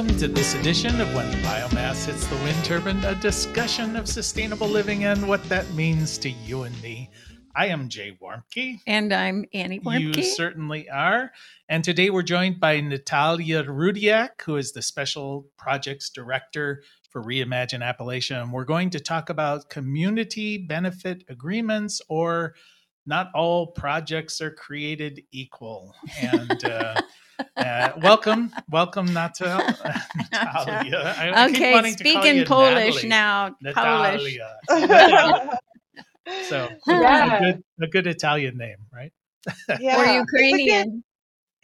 welcome to this edition of When Biomass Hits the Wind Turbine, a discussion of sustainable living and what that means to you and me. I am Jay Warmke. And I'm Annie Warmke. You certainly are. And today we're joined by Natalia Rudiak, who is the Special Projects Director for Reimagine Appalachia. And we're going to talk about community benefit agreements or not all projects are created equal. And uh, uh, welcome, welcome, Natalia. Natalia. I okay, speaking Polish now. Natalia. Polish. so yeah. a, good, a good Italian name, right? Yeah. or Ukrainian.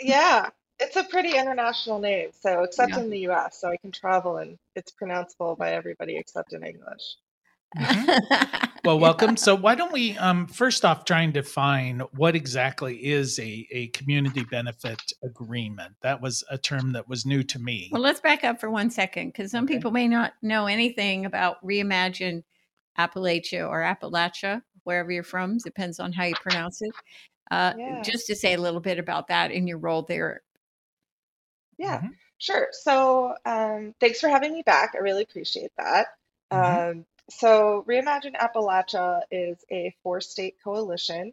Good, yeah, it's a pretty international name. So except yeah. in the U.S., so I can travel and it's pronounceable by everybody except in English. Mm-hmm. well, welcome. So, why don't we um, first off try and define what exactly is a, a community benefit agreement? That was a term that was new to me. Well, let's back up for one second because some okay. people may not know anything about Reimagine Appalachia or Appalachia, wherever you're from, depends on how you pronounce it. Uh, yeah. Just to say a little bit about that in your role there. Yeah, mm-hmm. sure. So, um, thanks for having me back. I really appreciate that. Mm-hmm. Um, so, Reimagine Appalachia is a four state coalition,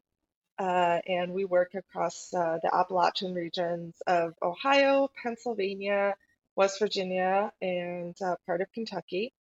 uh, and we work across uh, the Appalachian regions of Ohio, Pennsylvania, West Virginia, and uh, part of Kentucky.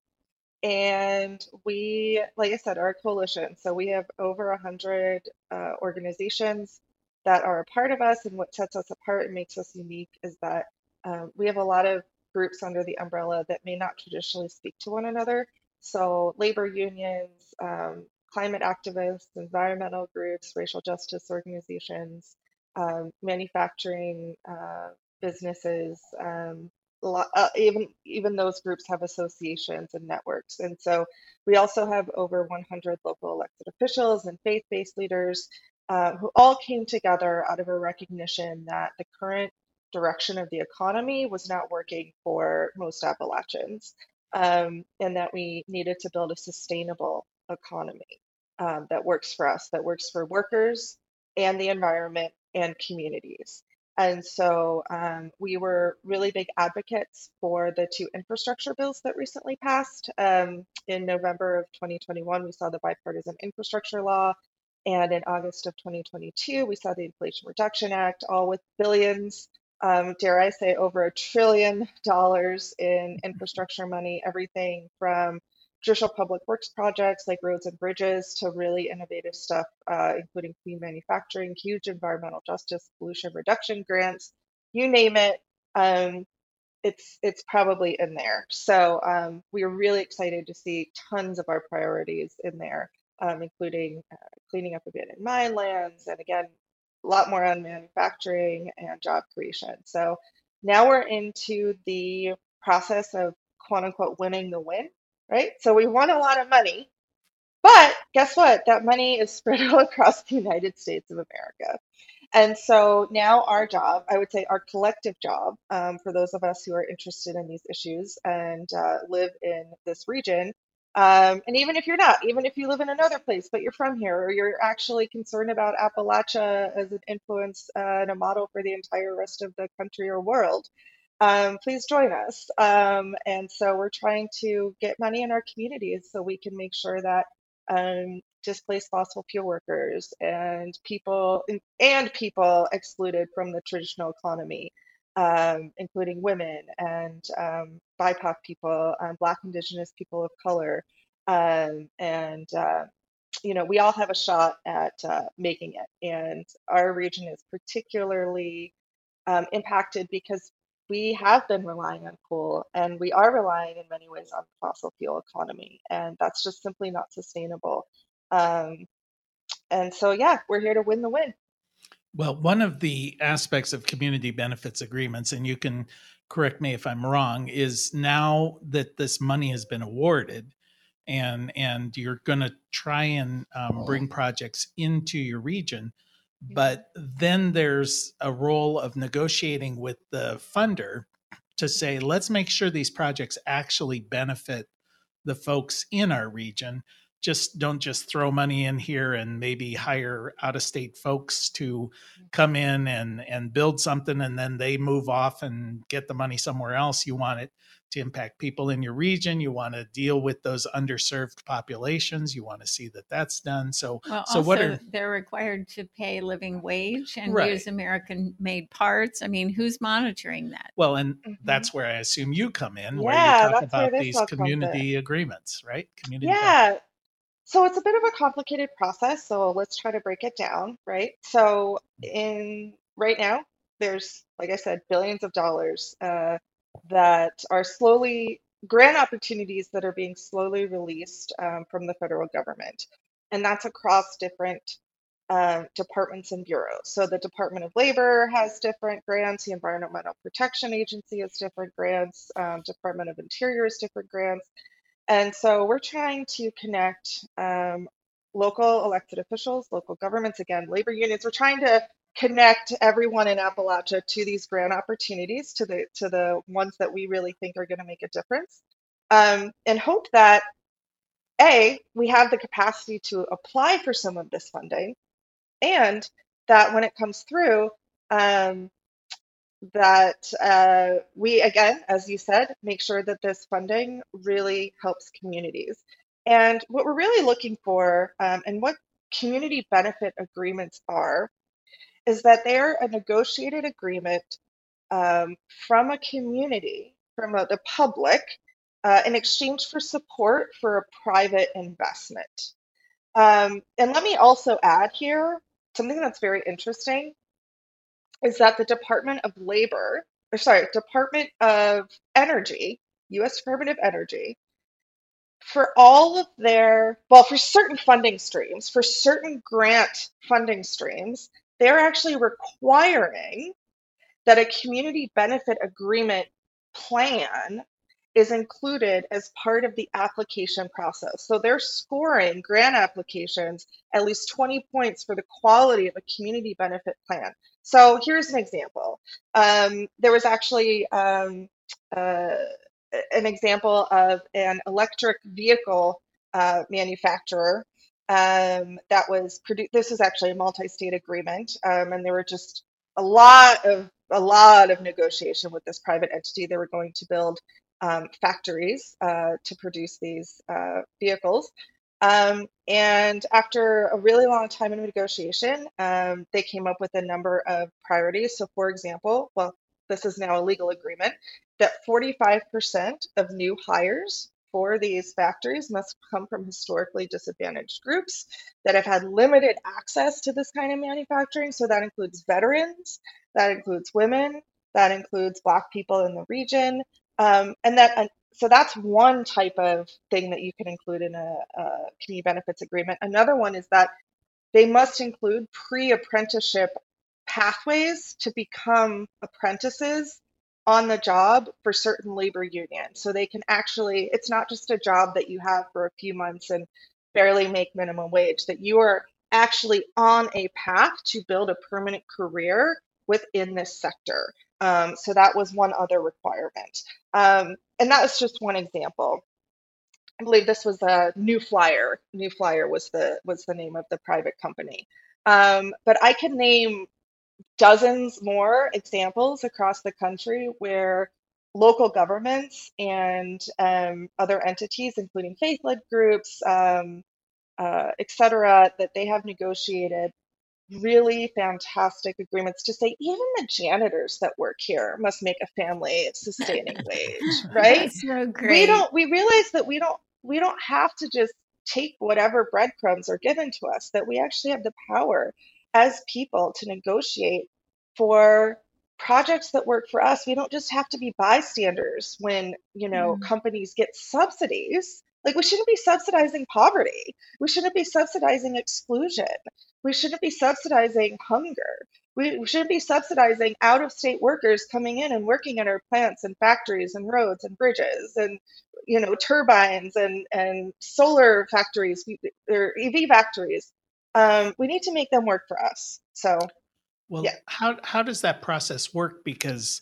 And we, like I said, are a coalition. So, we have over 100 uh, organizations that are a part of us. And what sets us apart and makes us unique is that um, we have a lot of groups under the umbrella that may not traditionally speak to one another so, labor unions, um, climate activists, environmental groups, racial justice organizations, um, manufacturing uh, businesses, um, lot, uh, even even those groups have associations and networks. And so, we also have over 100 local elected officials and faith-based leaders uh, who all came together out of a recognition that the current direction of the economy was not working for most Appalachians um, and that we needed to build a sustainable economy um, that works for us, that works for workers and the environment and communities. And so um, we were really big advocates for the two infrastructure bills that recently passed. Um, in November of 2021, we saw the bipartisan infrastructure law. And in August of 2022, we saw the Inflation Reduction Act, all with billions um, dare I say, over a trillion dollars in infrastructure money, everything from traditional public works projects like roads and bridges to really innovative stuff, uh, including clean manufacturing, huge environmental justice, pollution reduction grants, you name it. Um, it's it's probably in there. So um, we are really excited to see tons of our priorities in there, um, including uh, cleaning up abandoned mine lands, and again, a lot more on manufacturing and job creation. So now we're into the process of quote unquote winning the win, right? So we won a lot of money, but guess what? That money is spread all across the United States of America. And so now our job, I would say our collective job, um, for those of us who are interested in these issues and uh, live in this region, um, and even if you're not, even if you live in another place, but you're from here, or you're actually concerned about Appalachia as an influence uh, and a model for the entire rest of the country or world, um, please join us. Um, and so we're trying to get money in our communities so we can make sure that um, displaced fossil fuel workers and people and people excluded from the traditional economy um, including women and um, BIPOC people, um, Black, Indigenous people of color, um, and uh, you know we all have a shot at uh, making it. And our region is particularly um, impacted because we have been relying on coal, and we are relying in many ways on the fossil fuel economy, and that's just simply not sustainable. Um, and so, yeah, we're here to win the win. Well, one of the aspects of community benefits agreements, and you can correct me if I'm wrong, is now that this money has been awarded, and and you're going to try and um, bring projects into your region, but then there's a role of negotiating with the funder to say, let's make sure these projects actually benefit the folks in our region just don't just throw money in here and maybe hire out of state folks to come in and and build something and then they move off and get the money somewhere else. You want it to impact people in your region. You want to deal with those underserved populations. You want to see that that's done. So well, so what are they're required to pay living wage and right. use american made parts. I mean who's monitoring that? Well and mm-hmm. that's where i assume you come in yeah, where you talk about these community agreements right? Community yeah so it's a bit of a complicated process. So let's try to break it down, right? So in right now, there's like I said, billions of dollars uh, that are slowly grant opportunities that are being slowly released um, from the federal government, and that's across different uh, departments and bureaus. So the Department of Labor has different grants, the Environmental Protection Agency has different grants, um, Department of Interior has different grants, and so we're trying to connect um, local elected officials, local governments, again, labor unions. We're trying to connect everyone in Appalachia to these grant opportunities, to the to the ones that we really think are going to make a difference, um, and hope that a we have the capacity to apply for some of this funding, and that when it comes through, um, that uh, we, again, as you said, make sure that this funding really helps communities. And what we're really looking for um, and what community benefit agreements are is that they're a negotiated agreement um, from a community, from a, the public, uh, in exchange for support for a private investment. Um, and let me also add here something that's very interesting is that the Department of Labor, or sorry, Department of Energy, US Department of Energy, for all of their, well, for certain funding streams, for certain grant funding streams, they're actually requiring that a community benefit agreement plan is included as part of the application process. So they're scoring grant applications at least 20 points for the quality of a community benefit plan. So here's an example. Um, there was actually um, uh, an example of an electric vehicle uh, manufacturer um, that was produced. This is actually a multi-state agreement, um, and there were just a lot of a lot of negotiation with this private entity. They were going to build um, factories uh, to produce these uh, vehicles. Um, and after a really long time in negotiation, um, they came up with a number of priorities. So, for example, well, this is now a legal agreement that 45% of new hires for these factories must come from historically disadvantaged groups that have had limited access to this kind of manufacturing. So, that includes veterans, that includes women, that includes Black people in the region, um, and that so that's one type of thing that you can include in a, a community benefits agreement. Another one is that they must include pre-apprenticeship pathways to become apprentices on the job for certain labor unions. So they can actually, it's not just a job that you have for a few months and barely make minimum wage, that you are actually on a path to build a permanent career within this sector. Um, so that was one other requirement. Um, and that was just one example. I believe this was a New Flyer. New Flyer was the was the name of the private company. Um, but I could name dozens more examples across the country where local governments and um, other entities, including faith-led groups, um, uh, et cetera, that they have negotiated really fantastic agreements to say even the janitors that work here must make a family sustaining wage right so great. we don't we realize that we don't we don't have to just take whatever breadcrumbs are given to us that we actually have the power as people to negotiate for projects that work for us we don't just have to be bystanders when you know mm. companies get subsidies like we shouldn't be subsidizing poverty we shouldn't be subsidizing exclusion we shouldn't be subsidizing hunger. We, shouldn't be subsidizing out of state workers coming in and working in our plants and factories and roads and bridges and you know turbines and and solar factories or EV factories. Um, we need to make them work for us. So, well, yeah. how how does that process work? Because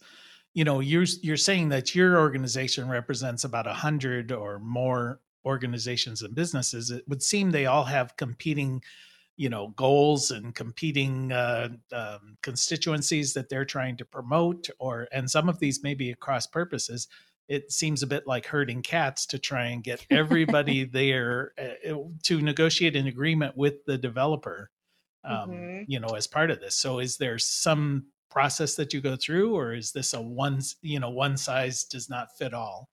you know you're you're saying that your organization represents about a hundred or more organizations and businesses, it would seem they all have competing you know goals and competing uh, um, constituencies that they're trying to promote or and some of these may be across purposes. It seems a bit like herding cats to try and get everybody there uh, to negotiate an agreement with the developer um, mm-hmm. you know as part of this. So is there some process that you go through or is this a one you know one size does not fit all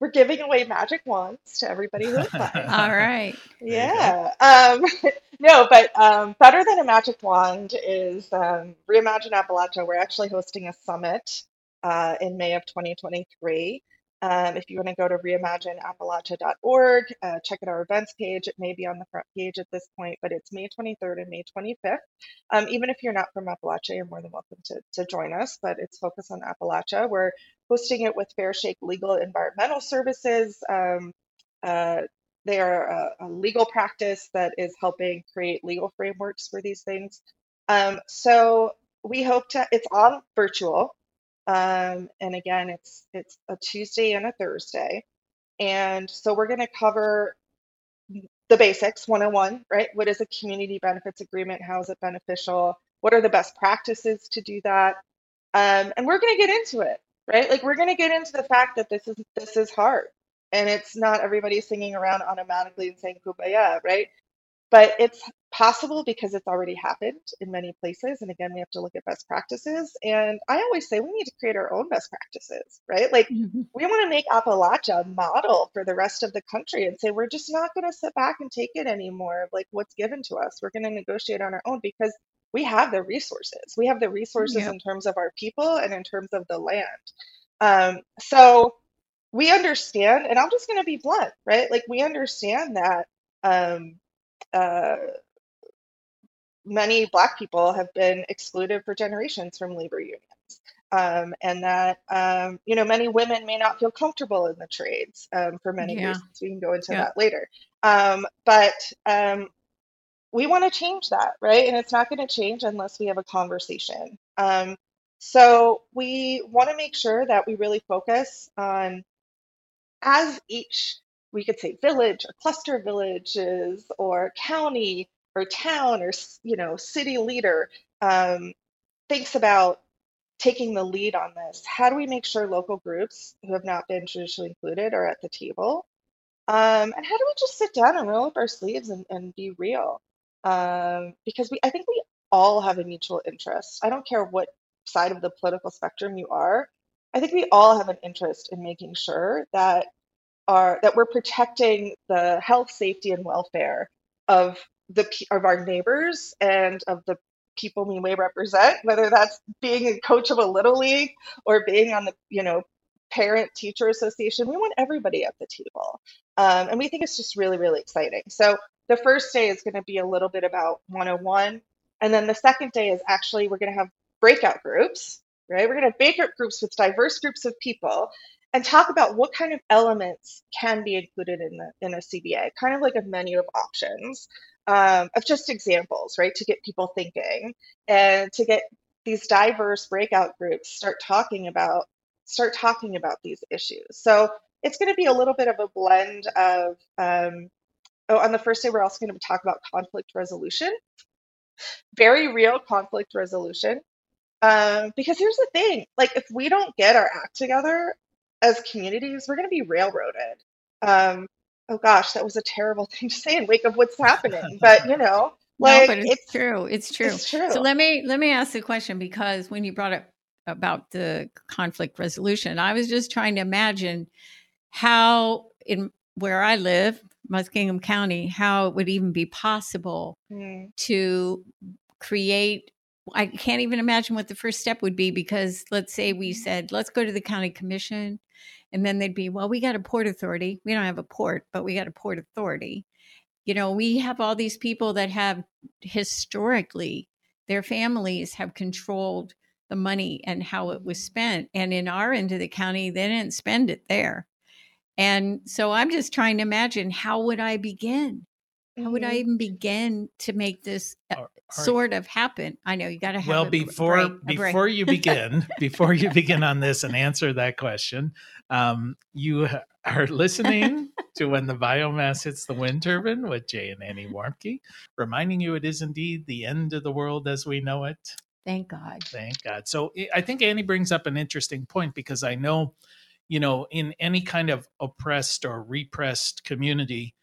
we're giving away magic wands to everybody who applies. All right. Yeah. Um, no, but um, better than a magic wand is um, Reimagine Appalachia. We're actually hosting a summit uh, in May of 2023. Um, if you want to go to reimagineappalachia.org, uh, check out our events page. It may be on the front page at this point, but it's May 23rd and May 25th. Um, even if you're not from Appalachia, you're more than welcome to, to join us, but it's focused on Appalachia. We're hosting it with Fair Shake Legal Environmental Services. Um, uh, they are a, a, legal practice that is helping create legal frameworks for these things. Um, so we hope to, it's on virtual. Um, and again, it's it's a Tuesday and a Thursday. And so we're going to cover the basics 101, right? What is a community benefits agreement? How is it beneficial? What are the best practices to do that? Um, and we're going to get into it, right? Like we're going to get into the fact that this is this is hard, and it's not everybody singing around automatically and saying kumbaya, right? But it's possible because it's already happened in many places. And again, we have to look at best practices. And I always say we need to create our own best practices, right? Like mm-hmm. we want to make Appalachia a model for the rest of the country and say we're just not going to sit back and take it anymore like what's given to us. We're going to negotiate on our own because we have the resources. We have the resources yep. in terms of our people and in terms of the land. Um, so we understand, and I'm just going to be blunt, right? Like we understand that um, uh, many Black people have been excluded for generations from labor unions. Um, and that um, you know many women may not feel comfortable in the trades um, for many yeah. reasons. We can go into yeah. that later. Um, but um, we want to change that, right? And it's not going to change unless we have a conversation. Um, so we want to make sure that we really focus on as each we could say village or cluster of villages or county or town or you know city leader um, thinks about taking the lead on this how do we make sure local groups who have not been traditionally included are at the table? Um, and how do we just sit down and roll up our sleeves and, and be real? Um, because we i think we all have a mutual interest. I don't care what side of the political spectrum you are. I think we all have an interest in making sure that are that we're protecting the health, safety, and welfare of the of our neighbors and of the people we may represent, whether that's being a coach of a little league or being on the you know parent teacher association. We want everybody at the table, um, and we think it's just really really exciting. So the first day is going to be a little bit about 101, and then the second day is actually we're going to have breakout groups. Right, we're going to have breakout groups with diverse groups of people, and talk about what kind of elements can be included in the in a CBA, kind of like a menu of options um, of just examples, right, to get people thinking and to get these diverse breakout groups start talking about start talking about these issues. So it's going to be a little bit of a blend of. Um, oh, on the first day, we're also going to talk about conflict resolution, very real conflict resolution. Um, because here's the thing like if we don't get our act together as communities, we're going to be railroaded. Um, oh gosh, that was a terrible thing to say in wake of what's happening, but you know, like no, but it's, it's, true. It's true. It's true. So let me let me ask the question because when you brought up about the conflict resolution, I was just trying to imagine how in where I live, Muskingum County, how it would even be possible mm. to create I can't even imagine what the first step would be because let's say we mm-hmm. said, let's go to the county commission and then they'd be, well, we got a port authority. We don't have a port, but we got a port authority. You know, we have all these people that have historically, their families have controlled the money and how it was mm-hmm. spent. And in our end of the county, they didn't spend it there. And so I'm just trying to imagine how would I begin? How would I mm-hmm. even begin to make this uh, sort of happen? I know you got to have well a, before a break, before you begin before you begin on this and answer that question. Um, you are listening to when the biomass hits the wind turbine with Jay and Annie Warmke, reminding you it is indeed the end of the world as we know it. Thank God. Thank God. So I think Annie brings up an interesting point because I know, you know, in any kind of oppressed or repressed community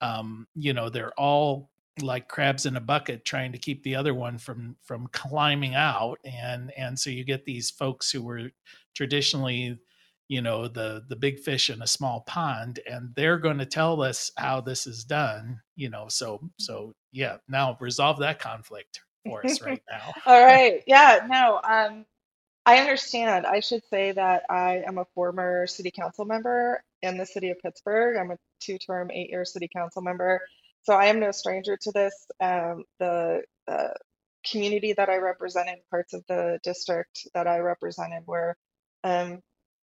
um, you know they're all like crabs in a bucket trying to keep the other one from from climbing out and and so you get these folks who were traditionally you know the the big fish in a small pond and they're going to tell us how this is done you know so so yeah now resolve that conflict for us right now. All right. Yeah no um i understand i should say that i am a former city council member in the city of Pittsburgh. I'm a two term, eight year city council member. So I am no stranger to this. Um, the, the community that I represented, parts of the district that I represented, were um,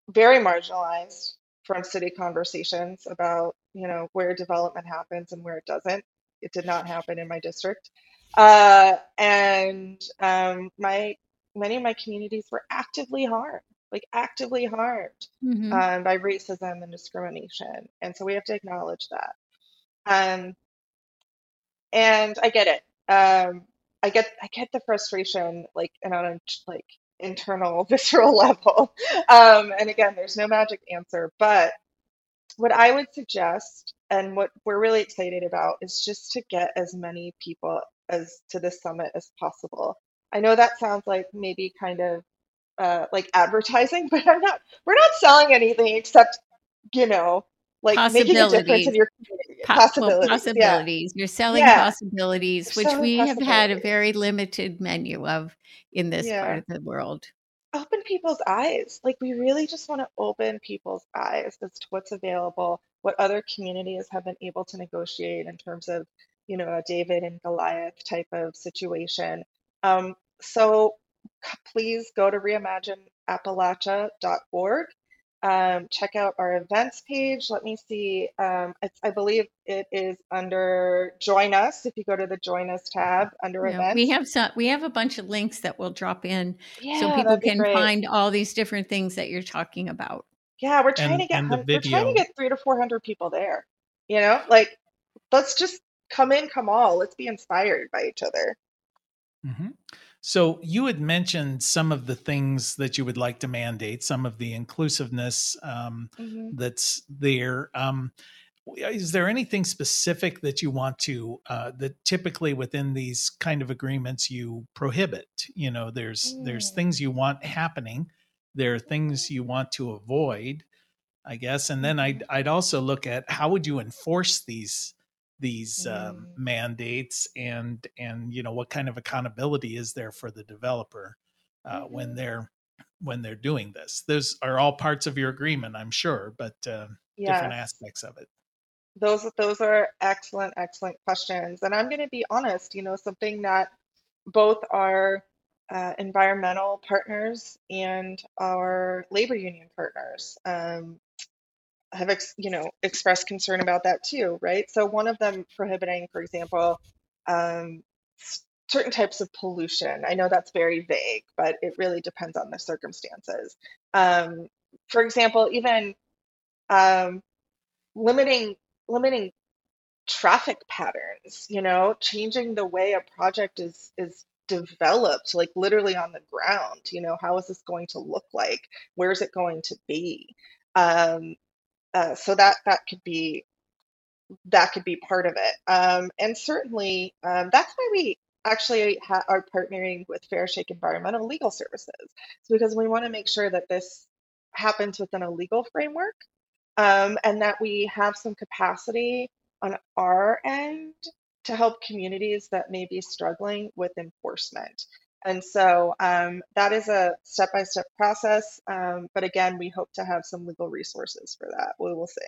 very marginalized from city conversations about you know where development happens and where it doesn't. It did not happen in my district, uh, and um, my many of my communities were actively harmed like actively harmed mm-hmm. um, by racism and discrimination. And so we have to acknowledge that. Um, and I get it. Um, I get I get the frustration like and on a like internal visceral level. Um, and again, there's no magic answer, but what I would suggest and what we're really excited about is just to get as many people as to this summit as possible. I know that sounds like maybe kind of uh, like advertising, but I'm not. We're not selling anything except you know like making a difference in your community. possibilities. Possibilities. Yeah. You're selling yeah. possibilities, which we have had a very limited menu of in this yeah. part of the world. Open people's eyes. Like we really just want to open people's eyes as to what's available, what other communities have been able to negotiate in terms of, you know, a David and Goliath type of situation. Um, so please go to reimagineappalachia.org. Um, check out our events page. Let me see. Um, I believe it is under Join Us. If you go to the Join Us tab under yeah, events, we have some. We have a bunch of links that we'll drop in, yeah, so people can great. find all these different things that you're talking about. Yeah, we're trying and, to get we're trying to get three to four hundred people there. You know, like let's just come in, come all. Let's be inspired by each other. Mm-hmm. So you had mentioned some of the things that you would like to mandate, some of the inclusiveness um, mm-hmm. that's there. Um, is there anything specific that you want to uh, that typically within these kind of agreements you prohibit? You know, there's mm. there's things you want happening, there are things you want to avoid, I guess, and then I'd mm-hmm. I'd also look at how would you enforce these these um, mm. um, mandates and and you know what kind of accountability is there for the developer uh, mm-hmm. when they're when they're doing this those are all parts of your agreement i'm sure but uh, yes. different aspects of it those those are excellent excellent questions and i'm going to be honest you know something that both our uh, environmental partners and our labor union partners um, have ex, you know expressed concern about that too, right? So one of them prohibiting, for example, um, certain types of pollution. I know that's very vague, but it really depends on the circumstances. Um, for example, even um, limiting limiting traffic patterns. You know, changing the way a project is is developed, like literally on the ground. You know, how is this going to look like? Where is it going to be? Um, uh, so that that could be that could be part of it. Um, and certainly um, that's why we actually ha- are partnering with Fair Shake Environmental Legal Services. It's because we want to make sure that this happens within a legal framework um, and that we have some capacity on our end to help communities that may be struggling with enforcement. And so um, that is a step by step process. Um, but again, we hope to have some legal resources for that. We will see.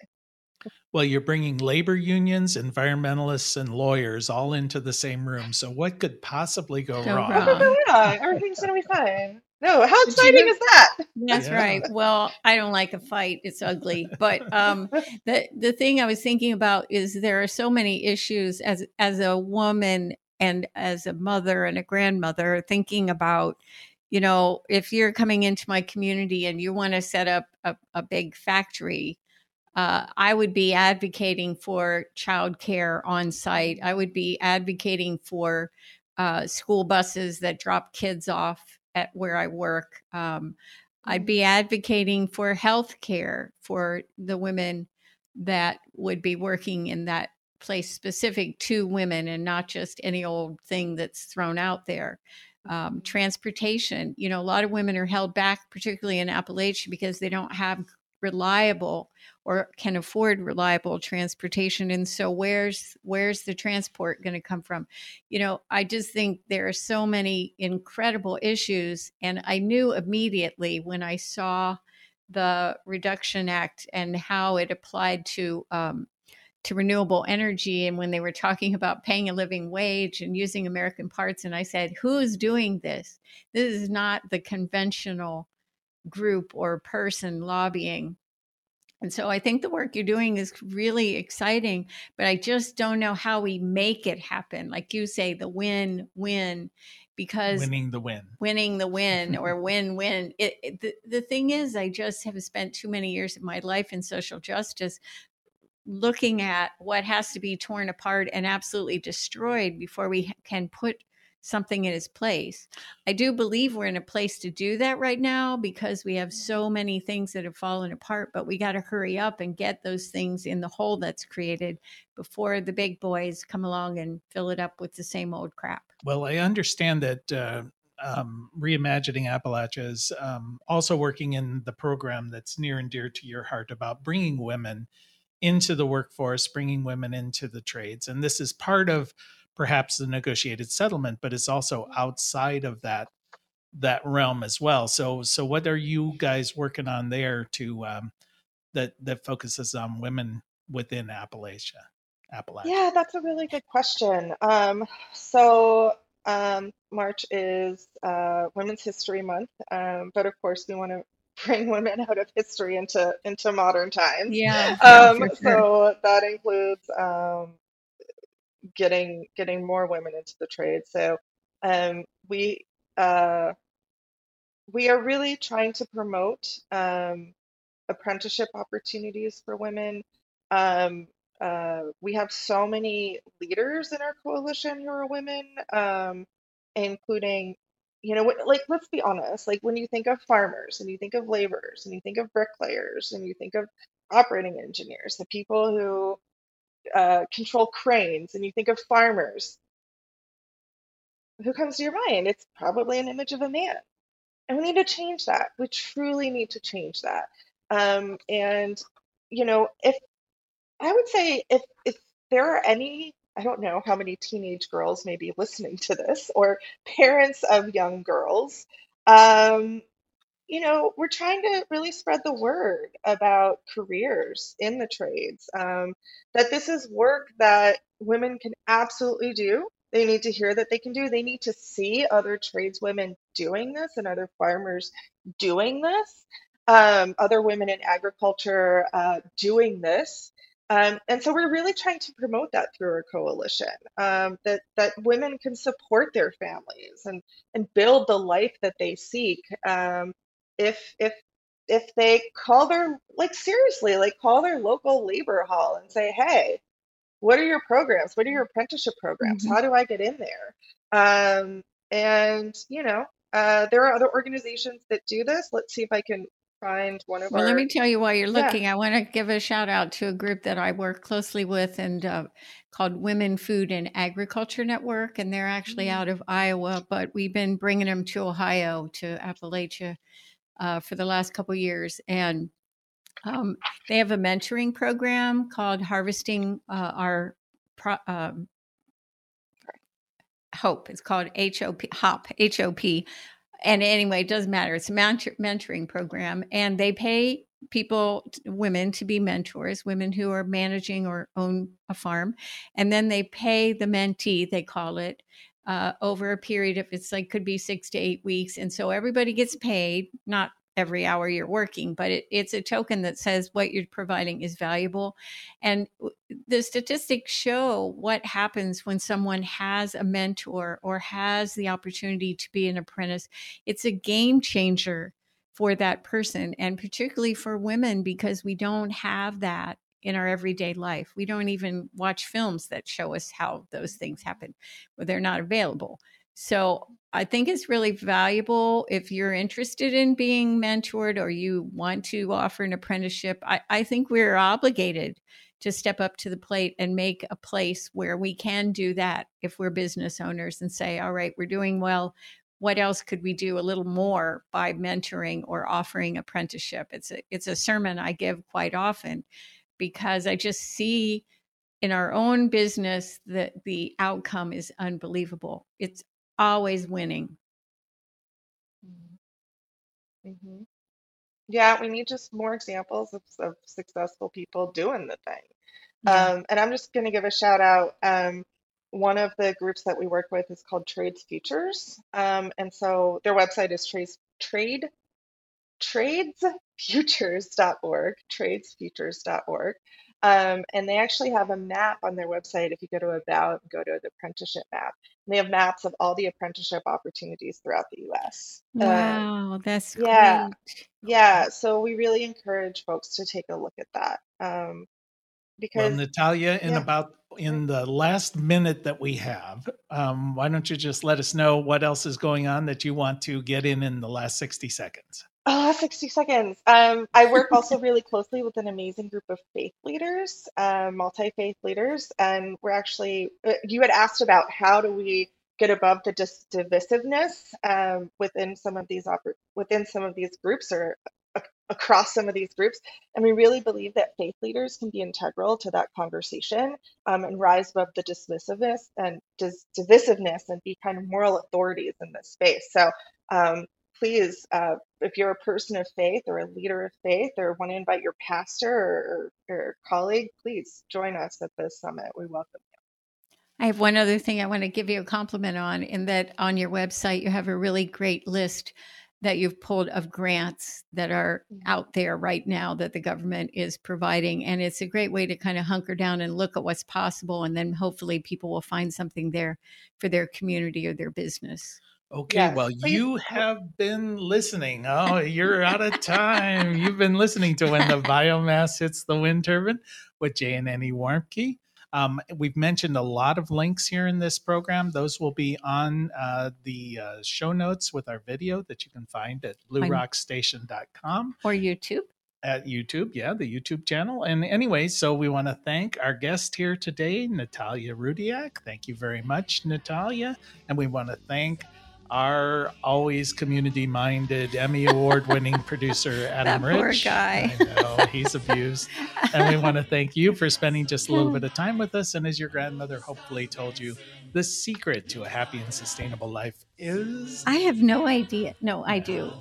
Well, you're bringing labor unions, environmentalists, and lawyers all into the same room. So, what could possibly go, wrong? wrong? Everything's going to be fine. No, how exciting is that? That's yeah. right. Well, I don't like a fight. It's ugly. But um, the the thing I was thinking about is there are so many issues as as a woman and as a mother and a grandmother thinking about you know if you're coming into my community and you want to set up a, a big factory uh, I would be advocating for childcare on site. I would be advocating for uh, school buses that drop kids off at where I work. Um, I'd mm-hmm. be advocating for health care for the women that would be working in that place specific to women and not just any old thing that's thrown out there. Um, mm-hmm. transportation, you know, a lot of women are held back, particularly in Appalachia, because they don't have reliable or can afford reliable transportation and so where's where's the transport going to come from you know i just think there are so many incredible issues and i knew immediately when i saw the reduction act and how it applied to um, to renewable energy and when they were talking about paying a living wage and using american parts and i said who's doing this this is not the conventional group or person lobbying and so I think the work you're doing is really exciting, but I just don't know how we make it happen. Like you say, the win win, because winning the win, winning the win, or win win. It, it, the, the thing is, I just have spent too many years of my life in social justice looking at what has to be torn apart and absolutely destroyed before we can put something in its place. I do believe we're in a place to do that right now because we have so many things that have fallen apart, but we got to hurry up and get those things in the hole that's created before the big boys come along and fill it up with the same old crap. Well, I understand that uh, um, Reimagining Appalachia is um, also working in the program that's near and dear to your heart about bringing women into the workforce, bringing women into the trades. And this is part of perhaps the negotiated settlement, but it's also outside of that that realm as well. So so what are you guys working on there to um, that that focuses on women within Appalachia? Appalachia. Yeah, that's a really good question. Um, so um, March is uh, Women's History Month, um, but of course we want to bring women out of history into into modern times. Yeah. Um, sure. So that includes um, getting getting more women into the trade. So um, we uh, we are really trying to promote um, apprenticeship opportunities for women. Um, uh, we have so many leaders in our coalition who are women, um, including, you know, like let's be honest, like when you think of farmers and you think of laborers and you think of bricklayers and you think of operating engineers, the people who uh, control cranes and you think of farmers, who comes to your mind? It's probably an image of a man. And we need to change that. We truly need to change that. Um, and, you know, if I would say if, if there are any, I don't know how many teenage girls may be listening to this or parents of young girls, um, you know, we're trying to really spread the word about careers in the trades, um, that this is work that women can absolutely do. They need to hear that they can do. They need to see other tradeswomen doing this and other farmers doing this, um, other women in agriculture uh, doing this. Um, and so we're really trying to promote that through our coalition, um, that that women can support their families and and build the life that they seek. Um, if if if they call their like seriously like call their local labor hall and say hey what are your programs what are your apprenticeship programs mm-hmm. how do i get in there um, and you know uh, there are other organizations that do this let's see if i can find one of well our... let me tell you while you're looking yeah. i want to give a shout out to a group that i work closely with and uh, called women food and agriculture network and they're actually mm-hmm. out of iowa but we've been bringing them to ohio to appalachia uh, for the last couple years, and um, they have a mentoring program called Harvesting uh, Our Pro- um, Hope. It's called HOP, HOP, HOP. And anyway, it doesn't matter. It's a mentor- mentoring program, and they pay people, women, to be mentors, women who are managing or own a farm, and then they pay the mentee, they call it, uh, over a period of it's like could be six to eight weeks, and so everybody gets paid, not every hour you're working, but it, it's a token that says what you're providing is valuable. And the statistics show what happens when someone has a mentor or has the opportunity to be an apprentice. It's a game changer for that person, and particularly for women because we don't have that in our everyday life. We don't even watch films that show us how those things happen, but they're not available. So I think it's really valuable if you're interested in being mentored or you want to offer an apprenticeship. I, I think we're obligated to step up to the plate and make a place where we can do that if we're business owners and say, all right, we're doing well. What else could we do a little more by mentoring or offering apprenticeship? It's a, it's a sermon I give quite often because I just see in our own business that the outcome is unbelievable. It's always winning. Mm-hmm. mm-hmm. Yeah, we need just more examples of, of successful people doing the thing. Yeah. Um, and I'm just going to give a shout out. Um, one of the groups that we work with is called Trades Futures. Um, and so their website is trades, trade tradesfutures.org, tradesfutures.org. Um, and they actually have a map on their website. If you go to About and go to the apprenticeship map, and they have maps of all the apprenticeship opportunities throughout the U.S. Wow, um, that's yeah, great. yeah. So we really encourage folks to take a look at that. Um, because well, Natalia, in yeah. about in the last minute that we have, um, why don't you just let us know what else is going on that you want to get in in the last sixty seconds? Oh, 60 seconds. Um, I work also really closely with an amazing group of faith leaders, uh, multi faith leaders. And we're actually, uh, you had asked about how do we get above the dis- divisiveness um, within some of these oper- within some of these groups or a- across some of these groups and we really believe that faith leaders can be integral to that conversation um, and rise above the dismissiveness and dis- divisiveness and be kind of moral authorities in this space so um, please, uh, if you're a person of faith or a leader of faith or want to invite your pastor or, or colleague, please join us at this summit. We welcome you. I have one other thing I want to give you a compliment on in that on your website, you have a really great list that you've pulled of grants that are mm-hmm. out there right now that the government is providing. And it's a great way to kind of hunker down and look at what's possible. And then hopefully people will find something there for their community or their business. Okay, yes, well, please. you have been listening. Oh, you're out of time. You've been listening to When the Biomass Hits the Wind Turbine with Jay and Annie Warmke. Um, we've mentioned a lot of links here in this program. Those will be on uh, the uh, show notes with our video that you can find at bluerockstation.com or YouTube. At YouTube, yeah, the YouTube channel. And anyway, so we want to thank our guest here today, Natalia Rudiak. Thank you very much, Natalia. And we want to thank our always community minded Emmy award winning producer Adam that Rich. Poor guy. I know he's abused. and we want to thank you for spending just a little bit of time with us. And as your grandmother hopefully told you, the secret to a happy and sustainable life is I have no idea. No, I do.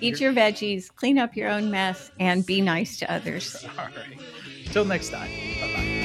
Eat your veggies, clean up your own mess, and be nice to others. All right. Till next time. Bye bye.